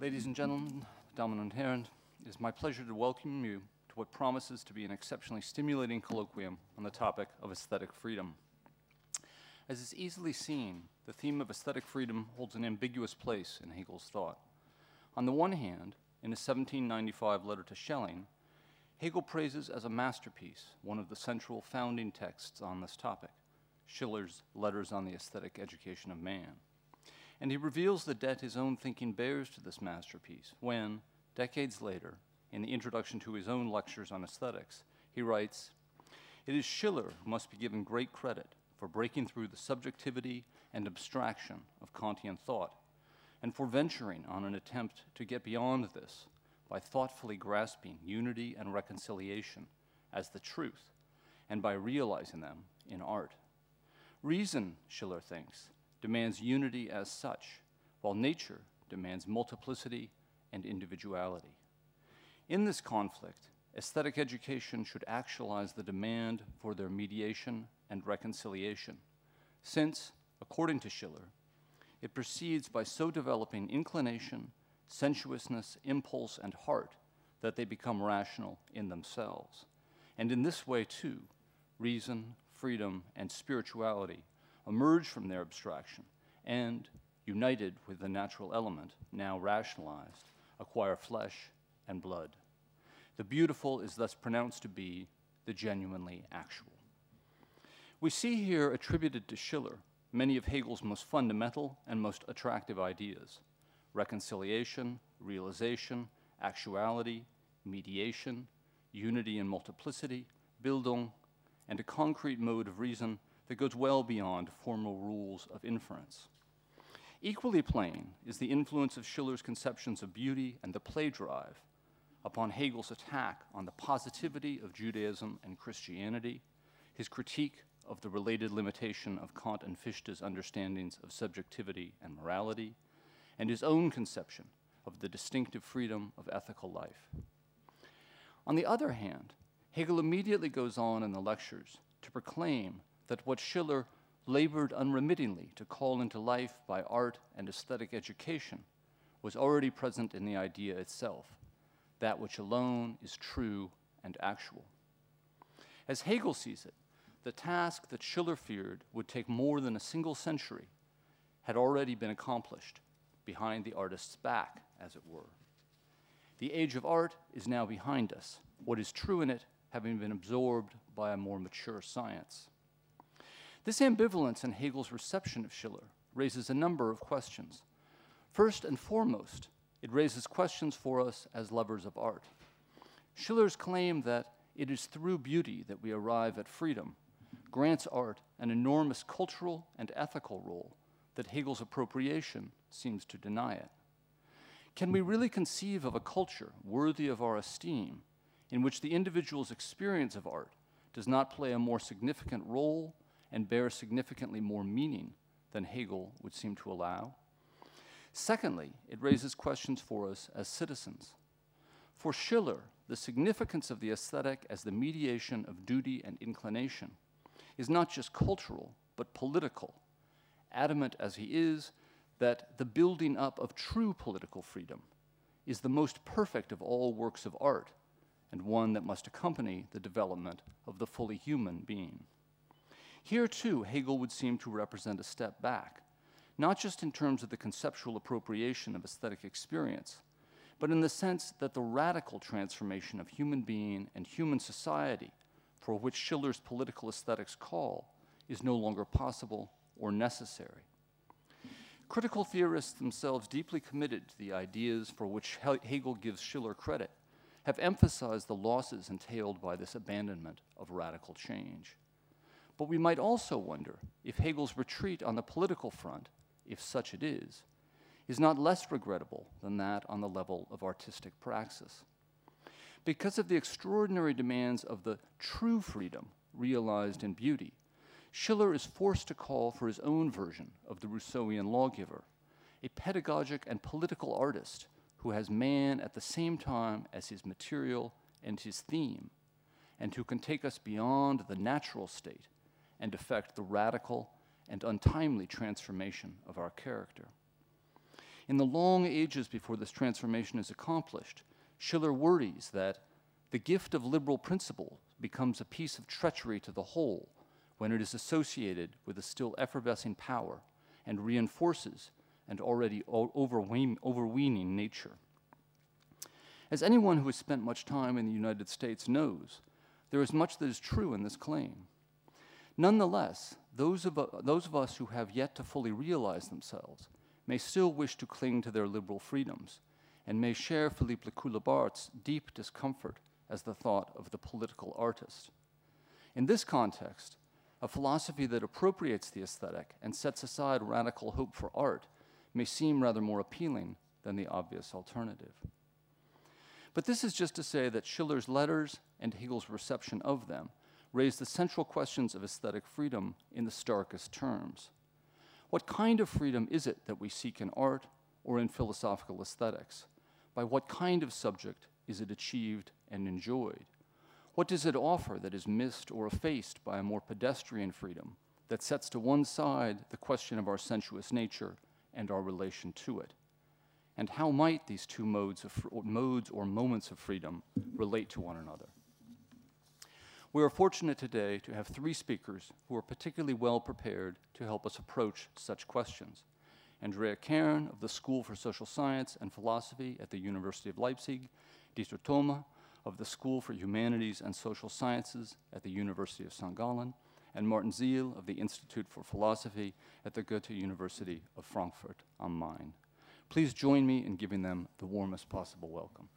Ladies and gentlemen, Damen und Herren, it is my pleasure to welcome you to what promises to be an exceptionally stimulating colloquium on the topic of aesthetic freedom. As is easily seen, the theme of aesthetic freedom holds an ambiguous place in Hegel's thought. On the one hand, in a 1795 letter to Schelling, Hegel praises as a masterpiece one of the central founding texts on this topic, Schiller's Letters on the Aesthetic Education of Man. And he reveals the debt his own thinking bears to this masterpiece when, decades later, in the introduction to his own lectures on aesthetics, he writes It is Schiller who must be given great credit for breaking through the subjectivity and abstraction of Kantian thought, and for venturing on an attempt to get beyond this by thoughtfully grasping unity and reconciliation as the truth, and by realizing them in art. Reason, Schiller thinks, demands unity as such, while nature demands multiplicity and individuality. In this conflict, aesthetic education should actualize the demand for their mediation and reconciliation, since, according to Schiller, it proceeds by so developing inclination sensuousness, impulse, and heart, that they become rational in themselves. And in this way, too, reason, freedom, and spirituality emerge from their abstraction and, united with the natural element, now rationalized, acquire flesh and blood. The beautiful is thus pronounced to be the genuinely actual. We see here attributed to Schiller many of Hegel's most fundamental and most attractive ideas reconciliation, realization, actuality, mediation, unity and multiplicity, Bildung, and a concrete mode of reason that goes well beyond formal rules of inference. Equally plain is the influence of Schiller's conceptions of beauty and the play drive upon Hegel's attack on the positivity of Judaism and Christianity, his critique of the related limitation of Kant and Fichte's understandings of subjectivity and morality, and his own conception of the distinctive freedom of ethical life. On the other hand, Hegel immediately goes on in the lectures to proclaim that what Schiller labored unremittingly to call into life by art and aesthetic education was already present in the idea itself, that which alone is true and actual. As Hegel sees it, the task that Schiller feared would take more than a single century had already been accomplished behind the artist's back, as it were. The age of art is now behind us, what is true in it having been absorbed by a more mature science. This ambivalence in Hegel's reception of Schiller raises a number of questions. First and foremost, it raises questions for us as lovers of art. Schiller's claim that it is through beauty that we arrive at freedom grants art an enormous cultural and ethical role that Hegel's appropriation seems to deny it. Can we really conceive of a culture worthy of our esteem in which the individual's experience of art does not play a more significant role and bear significantly more meaning than Hegel would seem to allow? Secondly, it raises questions for us as citizens. For Schiller, the significance of the aesthetic as the mediation of duty and inclination is not just cultural, but political adamant as he is that the building up of true political freedom is the most perfect of all works of art and one that must accompany the development of the fully human being. Here, too, Hegel would seem to represent a step back, not just in terms of the conceptual appropriation of aesthetic experience, but in the sense that the radical transformation of human being and human society, for which Schiller's political aesthetics call, is no longer possible or necessary. Critical theorists themselves deeply committed to the ideas for which Hegel gives Schiller credit have emphasized the losses entailed by this abandonment of radical change. But we might also wonder if Hegel's retreat on the political front, if such it is, is not less regrettable than that on the level of artistic praxis. Because of the extraordinary demands of the true freedom realized in beauty, Schiller is forced to call for his own version of the Rousseauian lawgiver, a pedagogic and political artist who has man at the same time as his material and his theme, and who can take us beyond the natural state and effect the radical and untimely transformation of our character. In the long ages before this transformation is accomplished, Schiller worries that the gift of liberal principle becomes a piece of treachery to the whole when it is associated with a still effervescing power and reinforces an already overweening nature. As anyone who has spent much time in the United States knows, there is much that is true in this claim. Nonetheless, those of, those of us who have yet to fully realize themselves may still wish to cling to their liberal freedoms and may share Philippe Lacoue-Labarthe's deep discomfort as the thought of the political artist. In this context, a philosophy that appropriates the aesthetic and sets aside radical hope for art may seem rather more appealing than the obvious alternative. But this is just to say that Schiller's letters and Hegel's reception of them raise the central questions of aesthetic freedom in the starkest terms. What kind of freedom is it that we seek in art or in philosophical aesthetics? By what kind of subject is it achieved and enjoyed? What does it offer that is missed or effaced by a more pedestrian freedom that sets to one side the question of our sensuous nature and our relation to it? And how might these two modes, of, modes or moments of freedom relate to one another? We are fortunate today to have three speakers who are particularly well prepared to help us approach such questions. Andrea Kern of the School for Social Science and Philosophy at the University of Leipzig, Dieter Thomä of the School for Humanities and Social Sciences at the University of St. Gallen, and Martin Seel of the Institute for Philosophy at the Goethe University of Frankfurt am Main. Please join me in giving them the warmest possible welcome.